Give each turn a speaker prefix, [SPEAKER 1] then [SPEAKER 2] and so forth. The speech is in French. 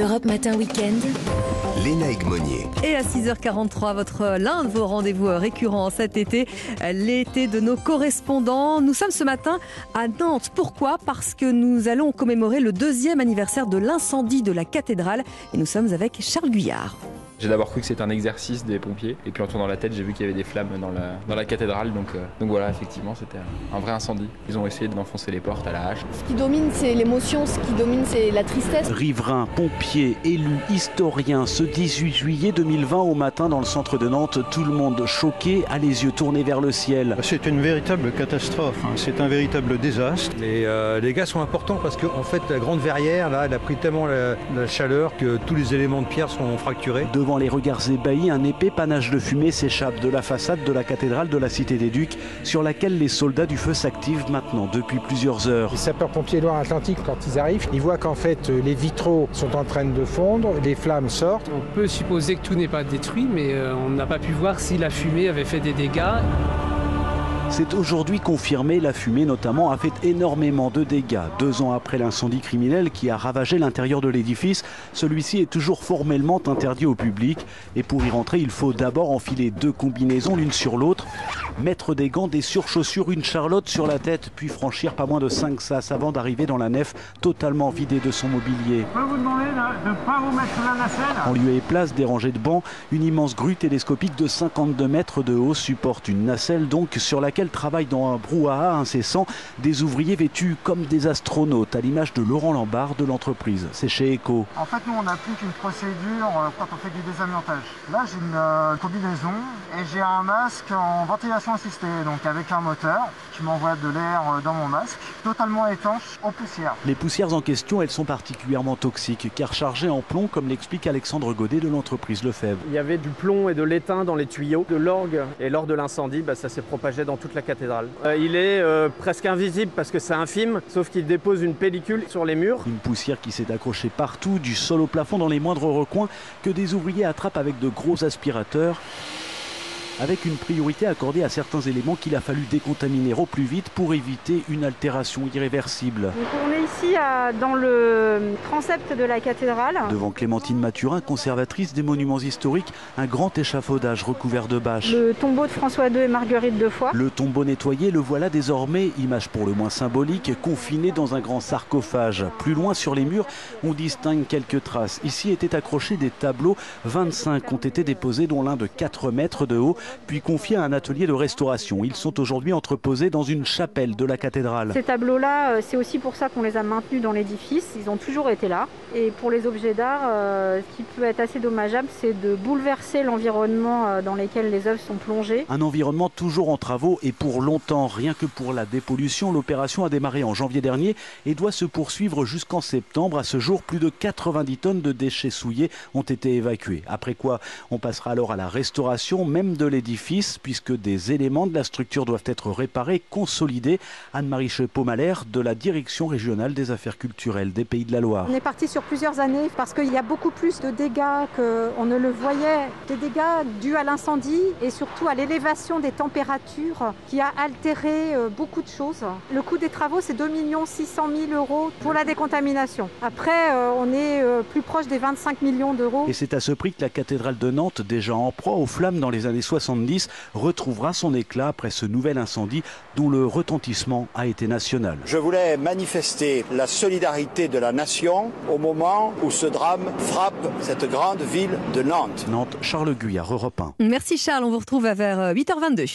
[SPEAKER 1] Europe Matin Weekend.
[SPEAKER 2] Léna Egmonier.
[SPEAKER 3] Et à 6h43, votre l'un de vos rendez-vous récurrents cet été, l'été de nos correspondants. Nous sommes ce matin à Nantes. Pourquoi? Parce que nous allons commémorer le deuxième anniversaire de l'incendie de la cathédrale et nous sommes avec Charles Guyard.
[SPEAKER 4] J'ai d'abord cru que c'était un exercice des pompiers, et puis en tournant la tête, j'ai vu qu'il y avait des flammes dans la, dans la cathédrale, donc, euh, donc voilà, effectivement, c'était un, un vrai incendie. Ils ont essayé d'enfoncer les portes à la hache.
[SPEAKER 5] Ce qui domine, c'est l'émotion, ce qui domine, c'est la tristesse.
[SPEAKER 6] Riverains, pompiers, élus, historiens, ce 18 juillet 2020 au matin dans le centre de Nantes, tout le monde choqué, a les yeux tournés vers le ciel.
[SPEAKER 7] C'est une véritable catastrophe, hein. c'est un véritable désastre.
[SPEAKER 8] Les euh, dégâts sont importants parce qu'en en fait la grande verrière là, elle a pris tellement la, la, chaleur que tous les éléments de pierre sont fracturés.
[SPEAKER 6] Devant les regards ébahis, un épais panache de fumée s'échappe de la façade de la cathédrale de la Cité des Ducs, sur laquelle les soldats du feu s'activent maintenant depuis plusieurs heures.
[SPEAKER 9] Les sapeurs-pompiers Loire-Atlantique, quand ils arrivent, ils voient qu'en fait les vitraux sont en train de fondre, les flammes sortent.
[SPEAKER 10] On peut supposer que tout n'est pas détruit, mais euh, on n'a pas pu voir si la fumée avait fait des dégâts.
[SPEAKER 6] C'est aujourd'hui confirmé, la fumée notamment a fait énormément de dégâts. Deux ans après l'incendie criminel qui a ravagé l'intérieur de l'édifice, celui-ci est toujours formellement interdit au public. Et pour y rentrer, il faut d'abord enfiler deux combinaisons l'une sur l'autre, mettre des gants, des surchaussures, une charlotte sur la tête, puis franchir pas moins de 5 sas avant d'arriver dans la nef totalement vidée de son mobilier.
[SPEAKER 11] Je peux vous demander de ne pas vous mettre la nacelle?
[SPEAKER 6] En lieu et place des rangées de bancs, une immense grue télescopique de 52 mètres de haut supporte une nacelle donc sur laquelle travaillent dans un brouhaha incessant des ouvriers vêtus comme des astronautes, à l'image de Laurent Lambard de l'entreprise. C'est chez Eco.
[SPEAKER 11] En fait, nous, on applique une procédure quand on fait du désamiantage. Là, j'ai une euh, combinaison et j'ai un masque en ventilation assistée, donc avec un moteur qui m'envoie de l'air dans mon masque, totalement étanche aux poussières.
[SPEAKER 6] Les poussières en question, elles sont particulièrement toxiques, car chargées en plomb, comme l'explique Alexandre Godet de l'entreprise Lefebvre.
[SPEAKER 12] Il y avait du plomb et de l'étain dans les tuyaux de l'orgue, et lors de l'incendie, bah, ça s'est propagé dans toute la cathédrale. Euh, il est euh, presque invisible parce que c'est infime, sauf qu'il dépose une pellicule sur les murs.
[SPEAKER 6] Une poussière qui s'est accrochée partout, du sol au plafond dans les moindres recoins, que des ouvriers attrapent avec de gros aspirateurs avec une priorité accordée à certains éléments qu'il a fallu décontaminer au plus vite pour éviter une altération irréversible.
[SPEAKER 13] Donc on est ici à, dans le transept de la cathédrale.
[SPEAKER 6] Devant Clémentine Mathurin, conservatrice des monuments historiques, un grand échafaudage recouvert de bâches.
[SPEAKER 13] Le tombeau de François II et Marguerite de Foix.
[SPEAKER 6] Le tombeau nettoyé, le voilà désormais, image pour le moins symbolique, confiné dans un grand sarcophage. Plus loin sur les murs, on distingue quelques traces. Ici étaient accrochés des tableaux, 25 ont été déposés, dont l'un de 4 mètres de haut puis confiés à un atelier de restauration. Ils sont aujourd'hui entreposés dans une chapelle de la cathédrale.
[SPEAKER 13] Ces tableaux-là, c'est aussi pour ça qu'on les a maintenus dans l'édifice. Ils ont toujours été là. Et pour les objets d'art, euh, ce qui peut être assez dommageable, c'est de bouleverser l'environnement dans lequel les œuvres sont plongées.
[SPEAKER 6] Un environnement toujours en travaux et pour longtemps. Rien que pour la dépollution, l'opération a démarré en janvier dernier et doit se poursuivre jusqu'en septembre. À ce jour, plus de 90 tonnes de déchets souillés ont été évacués. Après quoi, on passera alors à la restauration même de l'édifice puisque des éléments de la structure doivent être réparés, consolidés. Anne-Marie Chepot-Malher de la Direction régionale des affaires culturelles des Pays de la Loire.
[SPEAKER 13] On est parti sur plusieurs années parce qu'il y a beaucoup plus de dégâts qu'on ne le voyait. Des dégâts dus à l'incendie et surtout à l'élévation des températures qui a altéré beaucoup de choses. Le coût des travaux, c'est 2 600 000 euros pour la décontamination. Après, on est plus proche des 25 millions d'euros.
[SPEAKER 6] Et c'est à ce prix que la cathédrale de Nantes, déjà en proie aux flammes dans les années 70, retrouvera son éclat après ce nouvel incendie dont le retentissement a été national.
[SPEAKER 14] Je voulais manifester la solidarité de la nation au moment où ce drame frappe cette grande ville de Nantes.
[SPEAKER 6] Nantes, Charles Guyard, Europe 1.
[SPEAKER 3] Merci Charles, on vous retrouve vers 8h22.